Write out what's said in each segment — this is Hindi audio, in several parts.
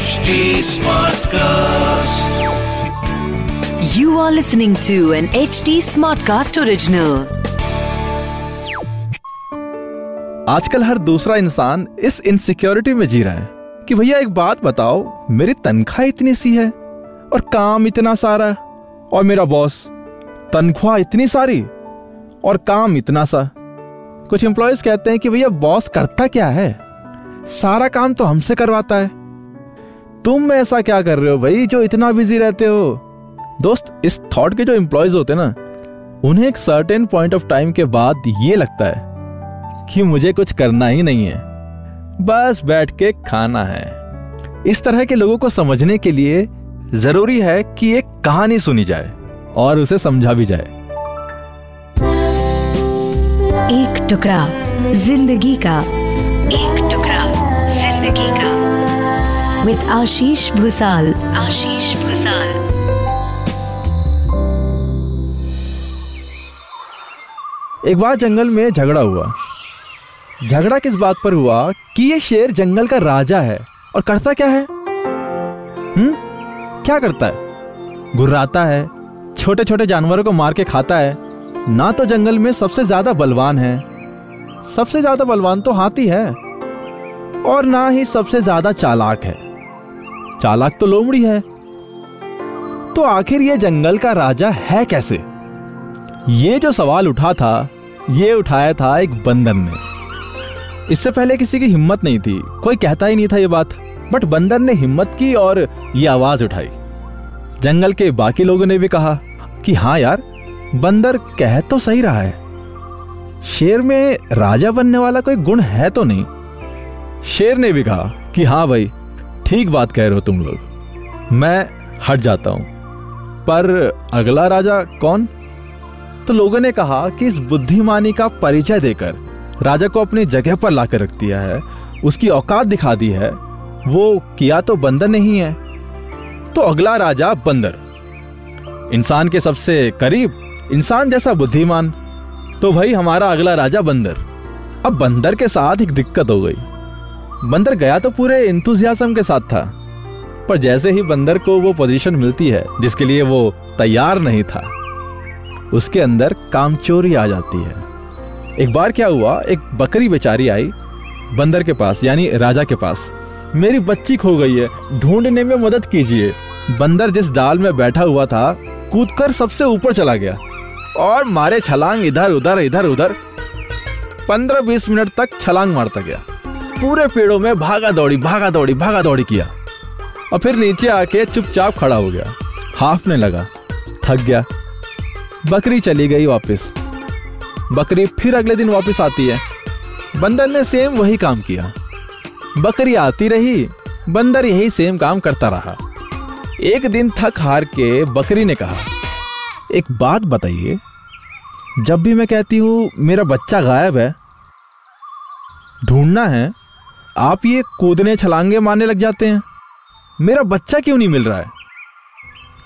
HD Smartcast. You are listening to an HD Smartcast original. आजकल हर दूसरा इंसान इस इनसिक्योरिटी में जी रहा है कि भैया एक बात बताओ, मेरी तनख्वाह इतनी सी है और काम इतना सारा और मेरा बॉस तनख्वाह इतनी सारी और काम इतना सा कुछ एम्प्लॉयज़ कहते हैं कि भैया बॉस करता क्या है सारा काम तो हमसे करवाता है। तुम ऐसा क्या कर रहे हो भाई, जो इतना बिज़ी रहते हो? दोस्त, इस थॉट के जो एम्प्लॉयज़ होते ना, उन्हें एक सर्टेन पॉइंट ऑफ़ टाइम के बाद ये लगता है कि मुझे कुछ करना ही नहीं है। बस बैठ के खाना है। इस तरह के लोगों को समझने के लिए ज़रूरी है कि एक कहानी सुनी जाए और उसे समझा भी जाए। एक टुकड़ा ज़िंदगी का एक ज़िंदगी का। विद आशीष भूसाल। आशीष भूसाल। एक बार जंगल में झगड़ा हुआ। झगड़ा किस बात पर हुआ कि ये शेर जंगल का राजा है और करता क्या है? हम्म? क्या करता है? गुर्राता है छोटे छोटे जानवरों को मार के खाता है। ना तो जंगल में सबसे ज़्यादा बलवान है। सबसे ज़्यादा बलवान तो हाथी है। और ना ही सबसे ज़्यादा चालाक है। चालाक तो लोमड़ी है। तो आखिर यह जंगल का राजा है कैसे? ये जो सवाल उठा था, ये उठाया था एक बंदर ने। इससे पहले किसी की हिम्मत नहीं थी। कोई कहता ही नहीं था ये बात। बट बंदर ने हिम्मत की और ये आवाज़ उठाई। जंगल के बाकी लोगों ने भी कहा कि हाँ यार, बंदर कह तो सही रहा है। शेर में राजा बनने वाला कोई गुण है तो नहीं। शेर ने भी कहा कि हाँ भाई, ठीक बात कह रहे हो तुम लोग। मैं हट जाता हूँ। पर अगला राजा कौन? तो लोगों ने कहा कि इस बुद्धिमानी का परिचय देकर राजा को अपनी जगह पर लाकर रख दिया है। उसकी औकात दिखा दी है। वो किया तो बंदर नहीं है। तो अगला राजा बंदर। इंसान के सबसे करीब, इंसान जैसा बुद्धिमान। तो भाई, हमारा अगला राजा बंदर। अब बंदर के साथ एक दिक्कत हो गई। बंदर गया तो पूरे इंतुजियाज्म के साथ था। पर जैसे ही बंदर को वो पोजीशन मिलती है, जिसके लिए वो तैयार नहीं था, उसके अंदर कामचोरी आ जाती है। एक बार क्या हुआ, एक बकरी बेचारी आई बंदर के पास, यानी राजा के पास। मेरी बच्ची खो गई है, ढूँढने में मदद कीजिए। बंदर जिस डाल में बैठा हुआ था, कूदकर सबसे ऊपर चला गया और मारे छलांग इधर उधर इधर उधर पंद्रह बीस मिनट तक छलांग मारता गया। पूरे पेड़ों में भागा दौड़ी भागा दौड़ी भागा दौड़ी किया। और फिर नीचे आके चुपचाप खड़ा हो गया। हाफने लगा, थक गया। बकरी चली गई वापस। बकरी फिर अगले दिन वापस आती है। बंदर ने सेम वही काम किया। बकरी आती रही, बंदर यही सेम काम करता रहा। एक दिन थक हार के बकरी ने कहा, एक बात बताइए, जब भी मैं कहती हूँ, मेरा बच्चा गायब है, ढूंढना है आप ये कूदने छलांगे मारने लग जाते हैं। मेरा बच्चा क्यों नहीं मिल रहा है?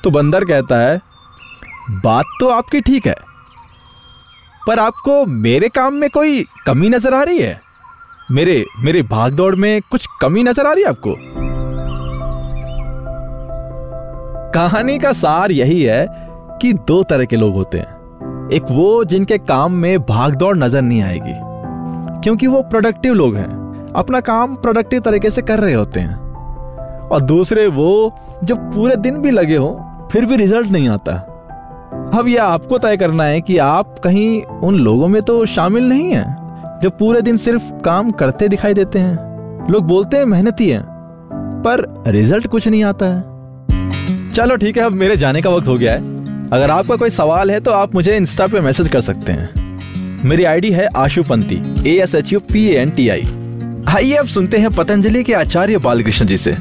तो बंदर कहता है, बात तो आपकी ठीक है, पर आपको मेरे काम में कोई कमी नज़र आ रही है? मेरे मेरे भाग दौड़ में कुछ कमी नज़र आ रही है आपको? कहानी का सार यही है कि दो तरह के लोग होते हैं। एक वो जिनके काम में भाग दौड़ नज़र नहीं आएगी, क्योंकि वो प्रोडक्टिव लोग हैं। अपना काम प्रोडक्टिव तरीके से कर रहे होते हैं। और दूसरे वो जो पूरे दिन भी लगे हो, फिर भी रिज़ल्ट नहीं आता। अब यह आपको तय करना है कि आप कहीं उन लोगों में तो शामिल नहीं हैं, जो पूरे दिन सिर्फ़ काम करते दिखाई देते हैं। लोग बोलते हैं मेहनती हैं, पर रिज़ल्ट कुछ नहीं आता है। चलो ठीक है, अब मेरे जाने का वक्त हो गया है। अगर आपका कोई सवाल है तो आप मुझे इंस्टा पे मैसेज कर सकते हैं। मेरी आईडी है Ashupanti A S H U P N T I आइए अब सुनते हैं पतंजलि के आचार्य बालकृष्ण जी से,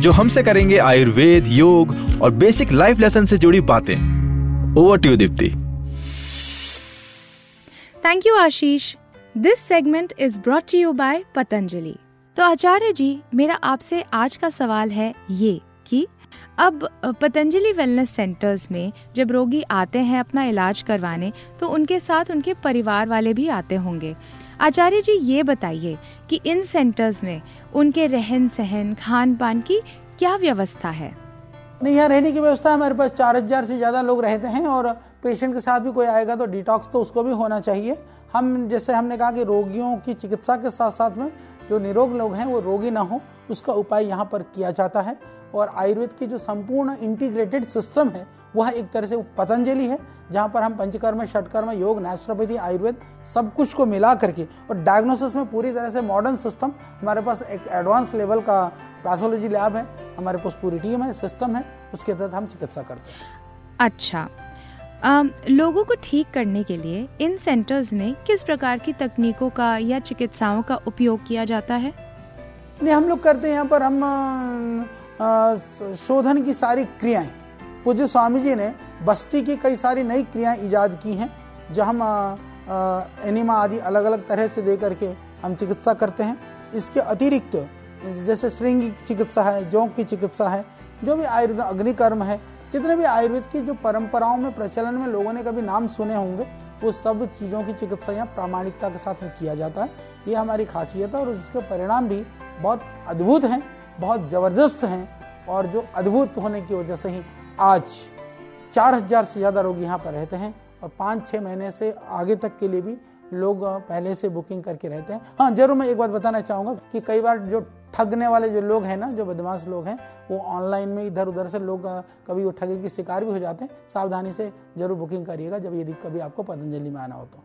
जो हमसे करेंगे आयुर्वेद, योग और बेसिक लाइफ लेसन से जुड़ी बातें। Over to Deepti thank you Ashish this segment is brought you by Patanjali तो आचार्य जी, मेरा आपसे आज का सवाल है ये कि अब पतंजलि वेलनेस सेंटर्स में जब रोगी आते हैं अपना इलाज करवाने तो उनके साथ उनके परिवार वाले भी आते होंगे। आचार्य जी, ये बताइए कि इन सेंटर्स में उनके रहन सहन खान पान की क्या व्यवस्था है? नहीं, यहाँ रहने की व्यवस्था हमारे पास चार हज़ार से ज़्यादा लोग रहते हैं और पेशेंट के साथ भी कोई आएगा तो डिटॉक्स तो उसको भी होना चाहिए। हम, जैसे हमने कहा कि रोगियों की चिकित्सा के साथ साथ में जो निरोग लोग हैं, वो रोगी ना हो, उसका उपाय यहाँ पर किया जाता है। और आयुर्वेद की जो संपूर्ण इंटीग्रेटेड सिस्टम है वह एक तरह से पतंजलि है जहाँ पर हम पंचकर्म षटकर्म योग नेचुरोपैथी आयुर्वेद सब कुछ को मिला करके और डायग्नोसिस में पूरी तरह से मॉडर्न सिस्टम हमारे पास एक एडवांस लेवल का पैथोलॉजी लैब है हमारे पास पूरी टीम है सिस्टम है उसके तहत हम चिकित्सा करते हैं। अच्छा। आम, लोगों को ठीक करने के लिए इन सेंटर्स में किस प्रकार की तकनीकों का या चिकित्साओं का उपयोग किया जाता है? नहीं हम लोग करते हैं यहाँ पर हम आ, शोधन की सारी क्रियाएँ। पूज्य स्वामी जी ने बस्ती की कई सारी नई क्रियाएँ इजाद की हैं जो हम एनिमा आदि अलग अलग तरह से दे करके हम चिकित्सा करते हैं। इसके अतिरिक्त, जैसे श्रृंग की चिकित्सा है जोंक की चिकित्सा है, जो भी आयुर्वेद, अग्निकर्म है, जितने भी आयुर्वेद की जो परंपराओं में, प्रचलन में लोगों ने कभी नाम सुने होंगे, वो सब चीज़ों की चिकित्सा यहाँ प्रामाणिकता के साथ में किया जाता है। ये हमारी खासियत है और इसके परिणाम भी बहुत अद्भुत हैं, बहुत ज़बरदस्त हैं और जो अद्भुत होने की वजह से ही आज चार हज़ार से ज़्यादा लोग यहाँ पर रहते हैं और पाँच छः महीने से आगे तक के लिए भी लोग पहले से बुकिंग करके रहते हैं। हाँ ज़रूर मैं एक बात बताना चाहूँगा कि कई बार जो ठगने वाले जो लोग हैं ना, जो बदमाश लोग हैं, वो ऑनलाइन में इधर उधर से लोग कभी वो ठगे के शिकार भी हो जाते हैं। सावधानी से ज़रूर बुकिंग करिएगा जब यदि कभी आपको पतंजलि में आना हो तो।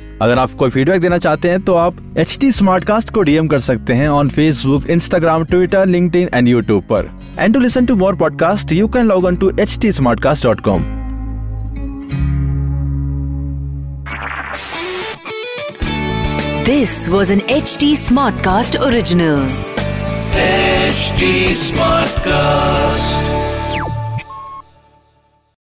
अगर आप कोई फीडबैक देना चाहते हैं तो आप एच टी को डीएम कर सकते हैं on Facebook Instagram Twitter link and YouTube पर and to listen to more podcast you can log on to H T smart cast dot com this was This was an HT Smartcast original. HT Smartcast.